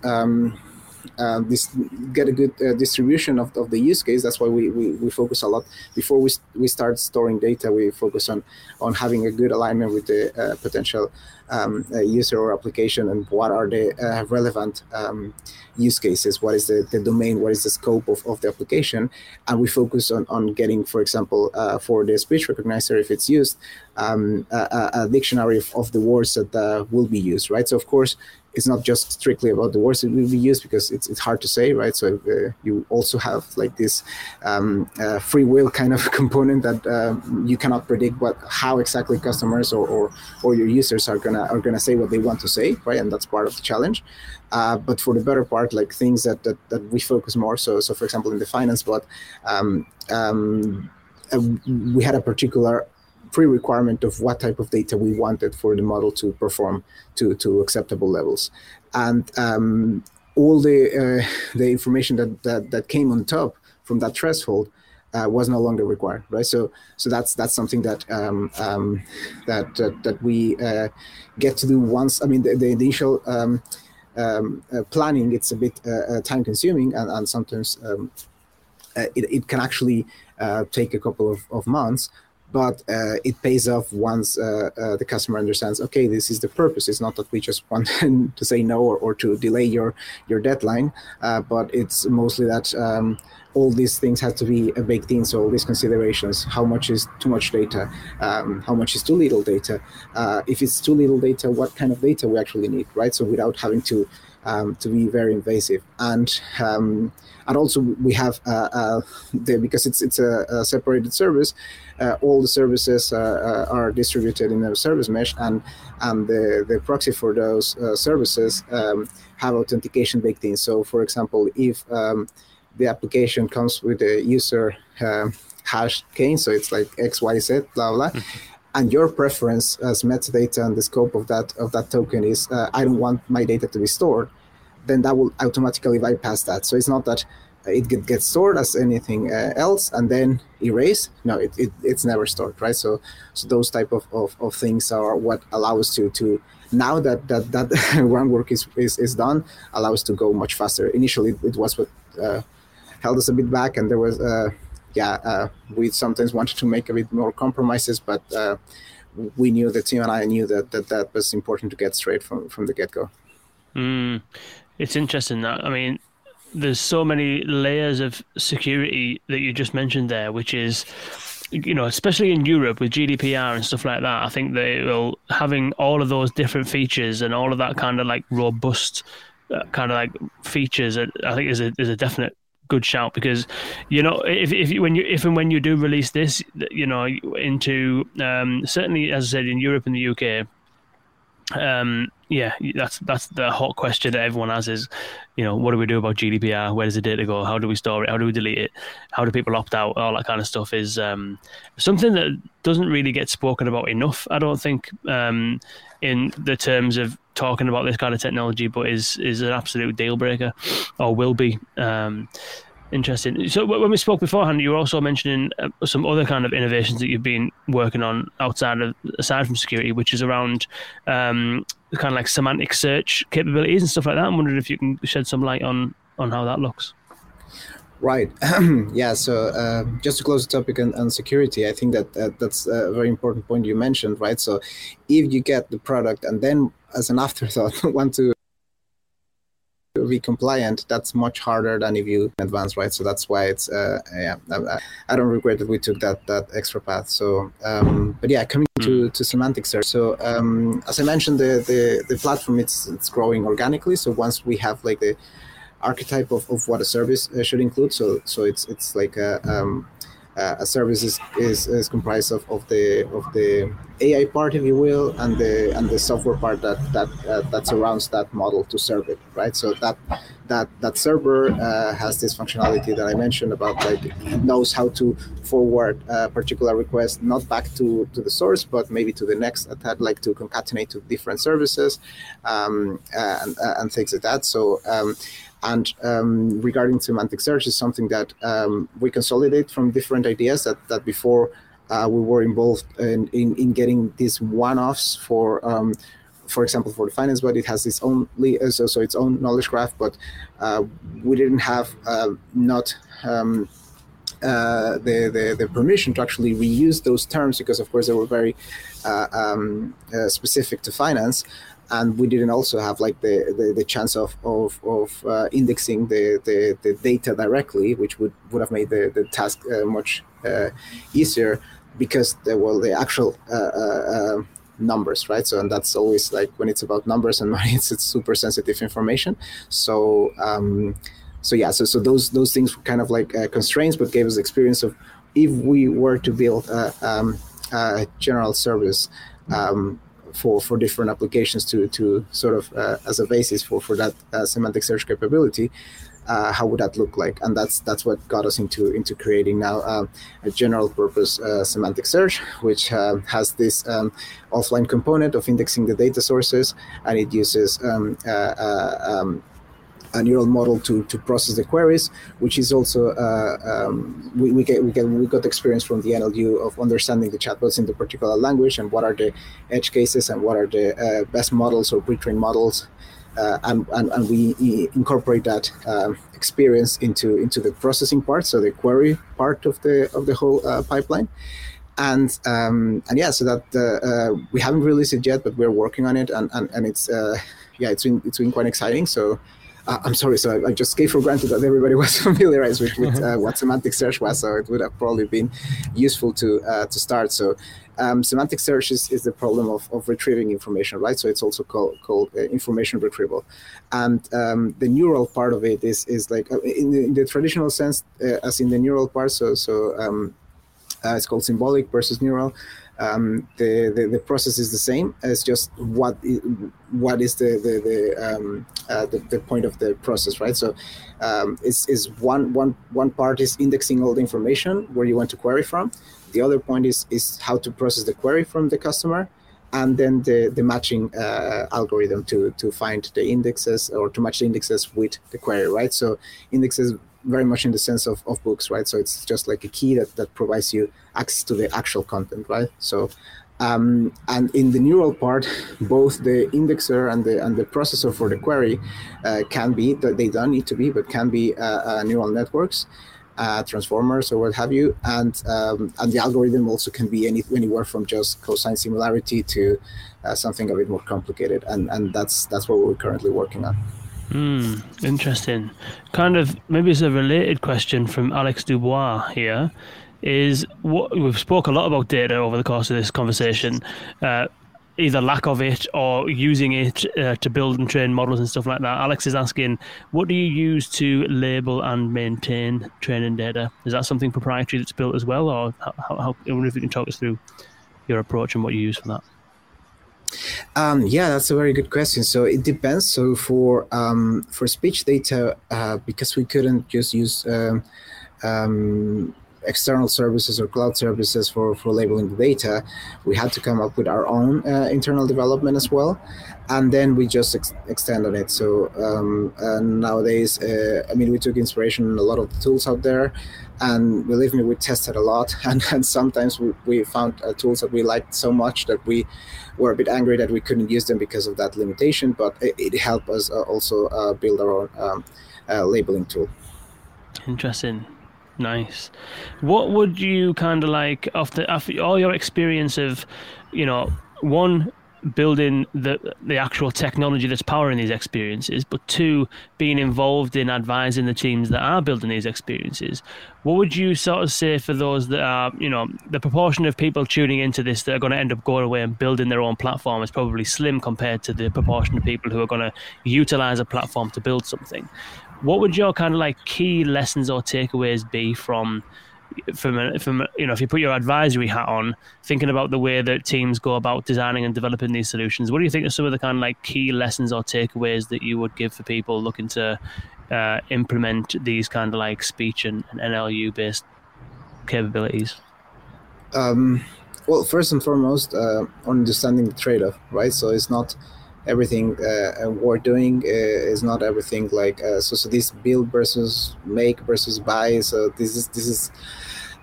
uh, this get a good uh, distribution of, of the use case. That's why we, we, we focus a lot before we, we start storing data. We focus on on having a good alignment with the uh, potential um, user or application and what are the uh, relevant um, use cases. What is the, the domain? What is the scope of, of the application? And we focus on, on getting, for example, uh, for the speech recognizer, if it's used, um, a, a, dictionary of, of the words that uh, will be used, right? So of course, it's not just strictly about the words that will be used because it's, it's hard to say, right? So uh, you also have like this um, uh, free will kind of component that uh, you cannot predict what how exactly customers or, or, or your users are gonna are gonna say what they want to say, right? And that's part of the challenge. Uh, but for the better part, like things that, that that we focus more. So so for example, in the finance bot, um, um, uh, we had a particular pre-requirement of what type of data we wanted for the model to perform to, to acceptable levels. And um, all the, uh, the information that, that, that came on top from that threshold uh, was no longer required, right? So, so that's that's something that um, um, that, that, that we uh, get to do once. I mean, the, the initial um, um uh, planning it's a bit uh, uh, time consuming, and, and sometimes um, it, it can actually take a couple of, of months but uh, it pays off once uh, uh, the customer understands okay this is the purpose. It's not that we just want to say no or, or to delay your your deadline uh, but it's mostly that um, all these things have to be a baked in so all these considerations how much is too much data? Um, how much is too little data? Uh, if it's too little data what kind of data we actually need right? So without having to um, to be very invasive and um, and also we have uh, uh, the, because it's it's a, a separated service uh, all the services uh, uh, are distributed in a service mesh and and the, the proxy for those uh, services um, have authentication baked in so for example if um, the application comes with a user hash key so it's like xyz blah blah mm-hmm. And your preference as metadata and the scope of that of that token is uh, I don't want my data to be stored, then that will automatically bypass that. So it's not that it gets stored as anything uh, else and then erase. No, it, it, it's never stored, right? So so those type of, of, of things are what allow us to to now that that that groundwork is, is is done allow us to go much faster. Initially, it was what uh, held us a bit back, and there was uh, yeah uh, we sometimes wanted to make a bit more compromises, but uh, we knew the team and I knew that that, that was important to get straight from from the get go. Mm, it's interesting that I mean there's so many layers of security that you just mentioned there, which is you know, especially in Europe with GDPR and stuff like that, I think they will having all of those different features and all of that kind of like robust uh, kind of like features. I think is a is a definite good shout because you know if if you, when you if and when you do release this, you know, into um, certainly as I said in Europe and the UK, um, yeah, that's that's the hot question that everyone has is, you know, what do we do about GDPR? Where does the data go? How do we store it? How do we delete it? How do people opt out? All that kind of stuff is um, something that doesn't really get spoken about enough. I don't think um, in the terms of talking about this kind of technology, but is is an absolute deal breaker, or will be. Um, Interesting. So when we spoke beforehand, you were also mentioning uh, some other kind of innovations that you've been working on outside of aside from security, which is around um, kind of like semantic search capabilities and stuff like that. I'm wondering if you can shed some light on on how that looks. Right. yeah. So uh, just to close the topic on, on security, I think that uh, that's a very important point you mentioned, right? So if you get the product and then as an afterthought want to be compliant, that's much harder than if you advance, right? So that's why it's uh, yeah. I, I, don't regret that we took that that extra path. So, um, but yeah, coming to, hmm. to semantic search. So um, as I mentioned, the, the the platform it's it's growing organically. So once we have like the archetype of, of what a service uh, should include, so so it's it's like a um, a service is, is, is, comprised of, of the of the AI part, if you will, and the and the software part that that uh, that surrounds that model to serve it, right? So that that that server uh, has this functionality that I mentioned about like knows how to forward a particular request not back to to the source, but maybe to the next attack, like to concatenate to different services um, and, and things like that. So um, and um, regarding semantic search is something that um, we consolidate from different ideas that, that before uh, we were involved in, in, in getting these one-offs for, um, for example, for the finance, but it has its own uh, so, so its own knowledge graph, but uh, we didn't have uh, not um, uh, the, the, the permission to actually reuse those terms because, of course, they were very uh, um, uh, specific to finance and we didn't also have like the the, the chance of of, of uh, indexing the, the, the data directly, which would would have made the the task uh, much uh, easier because there were the actual uh, uh, uh, numbers, right? So and that's always like when it's about numbers and money, it's, it's super sensitive information. So. Um, so yeah, so so those those things were kind of like constraints, but gave us experience of if we were to build a, um, a general service um, for for different applications to to sort of uh, as a basis for for that uh, semantic search capability. Uh, how would that look like? And that's that's what got us into into creating now um, a general purpose uh, semantic search, which uh, has this um, offline component of indexing the data sources, and it uses um, uh, um, a neural model to, to process the queries, which is also uh, um, we, we get we get we got experience from the NLU of understanding the chatbots in the particular language and what are the edge cases and what are the uh, best models or pre-trained models, uh, and, and and we incorporate that um, experience into into the processing part, so the query part of the of the whole uh, pipeline. And um, and yeah, so that uh, uh, we haven't released it yet, but we're working on it, and and, and it's yeah, it's been it's been quite exciting. So uh, I'm sorry, so I, I, just gave for granted that everybody was familiarized with, with uh, what semantic search was, so it would have probably been useful to uh, to start. So, um, semantic search is, is the problem of, of retrieving information, right? So it's also called called uh, information retrieval, and um, the neural part of it is is like uh, in the, in the traditional sense, uh, as in the neural part. So so um, it's called symbolic versus neural um, the, the, the process is the same. It's just what is, what is the the the, um, uh, the, the point of the process, right? So um, is is one one one part is indexing all the information where you want to query from. The other point is is how to process the query from the customer, and then the, the matching uh, algorithm to, to find the indexes or to match the indexes with the query, right? So indexes very much in the sense of, of books, right? So it's just like a key that, that provides you access to the actual content, right? So um, and in the neural part, both the indexer and the and the processor for the query uh, can be that they don't need to be, but can be uh, uh, neural networks, uh, transformers, or what have you. And um, and the algorithm also can be any, anywhere from just cosine similarity to uh, something a bit more complicated. And and that's that's what we're currently working on. Hmm, interesting. Kind of maybe it's a related question from Alex Dubois here is what we've spoke a lot about data over the course of this conversation. Uh, either lack of it or using it uh, to build and train models and stuff like that. Alex is asking, what do you use to label and maintain training data? Is that something proprietary that's built as well, or how, how, I wonder if you can talk us through your approach and what you use for that. Um, yeah, that's a very good question. So it depends. So for um, for speech data, uh, because we couldn't just use um, um external services or cloud services for, for labeling the data, we had to come up with our own uh, internal development as well. And then we just ex- extend on it. So um, nowadays, uh, I mean, we took inspiration in a lot of the tools out there. And believe me, we tested a lot. And, and sometimes we, we found uh, tools that we liked so much that we were a bit angry that we couldn't use them because of that limitation. But it, it helped us uh, also uh, build our own um, uh, labeling tool. Interesting. Nice. What would you kind of like after after all your experience of, you know, one building the the actual technology that's powering these experiences, but two being involved in advising the teams that are building these experiences. What would you sort of say for those that are, you know, the proportion of people tuning into this that are going to end up going away and building their own platform is probably slim compared to the proportion of people who are going to utilize a platform to build something what would your kind of like key lessons or takeaways be from from from you know if you put your advisory hat on thinking about the way that teams go about designing and developing these solutions what do you think are some of the kind of like key lessons or takeaways that you would give for people looking to uh, implement these kind of like speech and, and nlu based capabilities? Um, well first and foremost uh, understanding the trade-off right? So it's not everything uh, we're doing uh, is not everything like uh, so so this build versus make versus buy so this is this is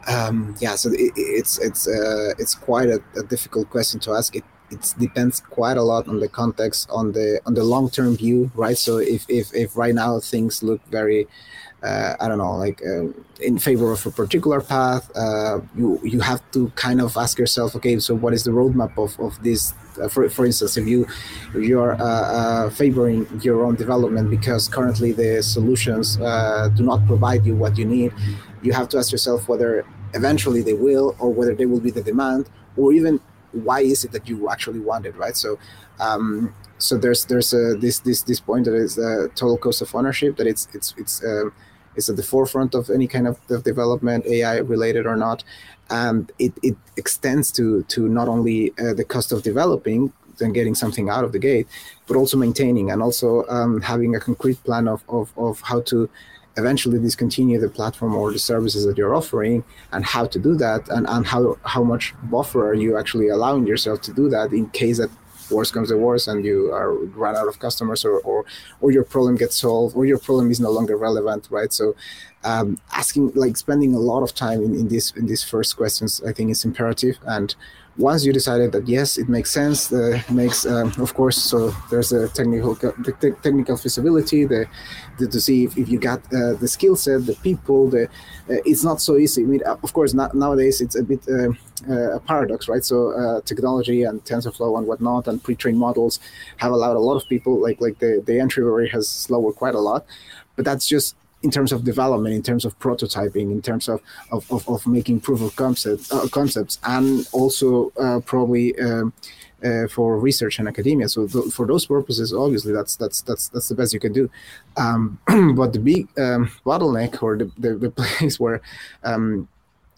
um, yeah so it, it's it's uh, it's quite a, a, difficult question to ask it it depends quite a lot on the context on the on the long term view right so if if if right now things look very uh, I don't know, like uh, in favor of a particular path, uh, you you have to kind of ask yourself, okay, so what is the roadmap of, of this? Uh, for, for instance, if you if you are uh, uh, favoring your own development because currently the solutions do not provide you what you need, you have to ask yourself whether eventually they will, or whether they will be the demand, or even why is it that you actually want it, right? So. Um, so there's there's a, this this this point that is total cost of ownership that it's it's it's um, is at the forefront of any kind of development, AI related or not. And it, it extends to, to not only uh, the cost of developing and getting something out of the gate, but also maintaining and also um, having a concrete plan of, of, of how to eventually discontinue the platform or the services that you're offering and how to do that and, and how, how much buffer are you actually allowing yourself to do that in case that worse comes to worse and you are run out of customers or, or or your problem gets solved or your problem is no longer relevant right? So um, asking like spending a lot of time in, in this in these first questions i think is imperative. And once you decided that yes, it makes sense, uh, makes um, of course. So there's a technical te- technical feasibility, the, the, to see if, if you got uh, the skill set, the people. The uh, it's not so easy. I mean, uh, of course, not, nowadays it's a bit uh, uh, a paradox, right? So technology and TensorFlow and whatnot and pre-trained models have allowed a lot of people like like the the entry barrier has lowered quite a lot, but that's just in terms of development, in terms of prototyping, in terms of of, of, of making proof of concept uh, concepts, and also uh, probably um, uh, for research and academia. So th- for those purposes, obviously that's that's that's that's the best you can do. Um, but the big um, bottleneck or the, the, the place where um,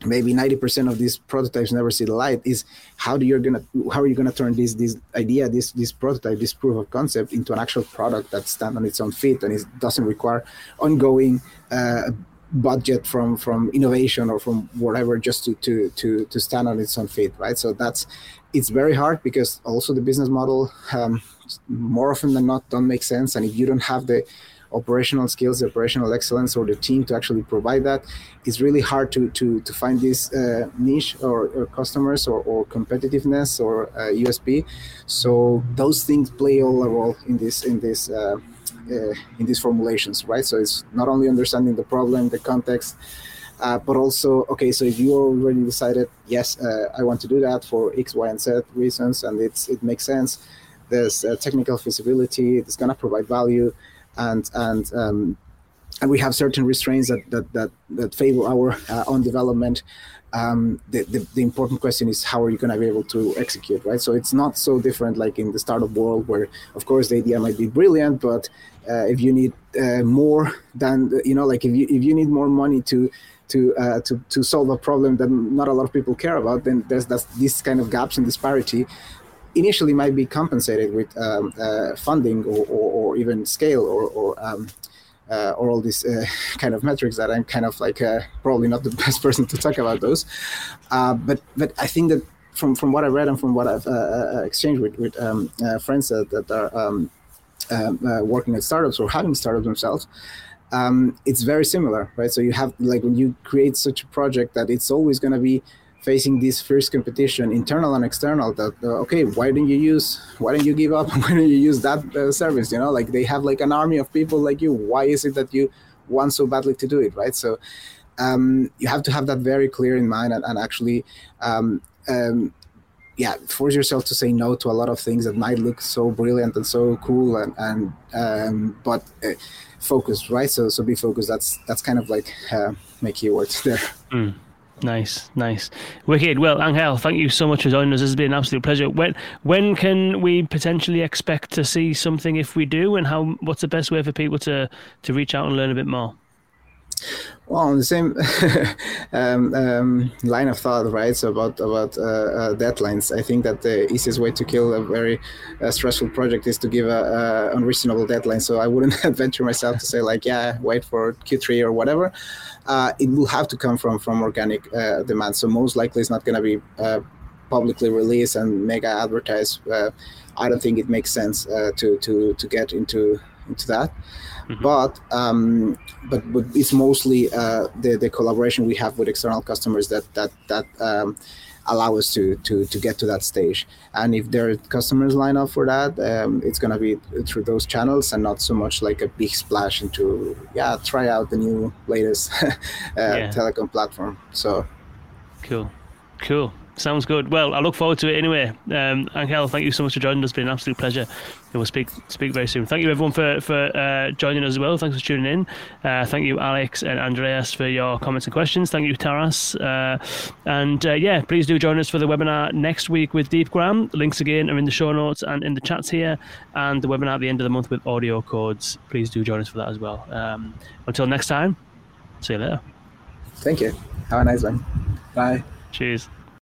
maybe 90% of these prototypes never see the light is how do you're gonna how are you gonna turn this this idea this this prototype this proof of concept into an actual product that stands on its own feet and it doesn't require ongoing uh, budget from from innovation or from whatever just to to to to stand on its own feet right? So that's it's very hard because also the business model um, more often than not don't make sense. And if you don't have the operational skills, the operational excellence, or the team to actually provide that, it's really hard to to to find this uh, niche or, or, customers or, or competitiveness or uh, USP. So those things play all a role in this in this. Uh, uh, in these formulations, right? So it's not only understanding the problem, the context, uh, but also okay. So if you already decided, yes, uh, I want to do that for X, Y, and Z reasons, and it's it makes sense. There's technical feasibility. It's gonna provide value and and um, and we have certain restraints that that that, that favor our uh, own development. Um, the, the, the, important question is how are you going to be able to execute, right? So it's not so different like in the startup world where, of course, the idea might be brilliant, but uh, if you need uh, more than you know, like if you if you need more money to to uh, to to solve a problem that not a lot of people care about, then there's that's this kind of gaps and disparity initially might be compensated with um, uh, funding or, or, or, even scale or, or, um, uh, or all these uh, kind of metrics that I'm kind of like uh, probably not the best person to talk about those. Uh, but but I think that from, from what I read and from what I've uh, exchanged with, with um, friends that, that are um, um, working at startups or having startups themselves, um, it's very similar, right? So you have like when you create such a project that it's always going to be facing this fierce competition, internal and external. That uh, okay, why don't you use? Why don't you give up? why don't you use that uh, service? You know, like they have like an army of people like you. Why is it that you want so badly to do it, right? So um, you have to have that very clear in mind and, and actually. Um, um, yeah, force yourself to say no to a lot of things that might look so brilliant and so cool, and, and um, but uh, focus, right? So so be focused. That's that's kind of like uh, my keywords there. Mm. Nice, nice, wicked. Well, Angel, thank you so much for joining us. This has been an absolute pleasure. When when can we potentially expect to see something if we do, and how? What's the best way for people to to reach out and learn a bit more? Well, on the same um, um, line of thought, right? So about about uh, uh, deadlines, I think that the easiest way to kill a very uh, stressful project is to give a, a, unreasonable deadline. So I wouldn't venture myself to say like, yeah, wait for Q3 or whatever. Uh, it will have to come from from organic uh, demand. So most likely, it's not going to be uh, publicly released and mega advertised. I don't think it makes sense to to to get into into that. Mm-hmm. But, um, but but it's mostly uh, the the collaboration we have with external customers that that that um, allow us to to to get to that stage. And if their customers line up for that, um, it's gonna be through those channels and not so much like a big splash into yeah try out the new latest uh, yeah. telecom platform. So cool, cool. Sounds good. Well, I look forward to it anyway. Um, Angel, thank you so much for joining us. It's been an absolute pleasure. And we'll speak speak very soon. Thank you everyone for for uh, joining us as well. Thanks for tuning in. Uh, thank you, Alex and Andreas, for your comments and questions. Thank you, Taras. Uh, and uh, yeah, please do join us for the webinar next week with Deepgram. Links again are in the show notes and in the chats here. And the webinar at the end of the month with AudioCodes. Please do join us for that as well. Um, until next time, see you later. Thank you. Have a nice one. Bye. Cheers.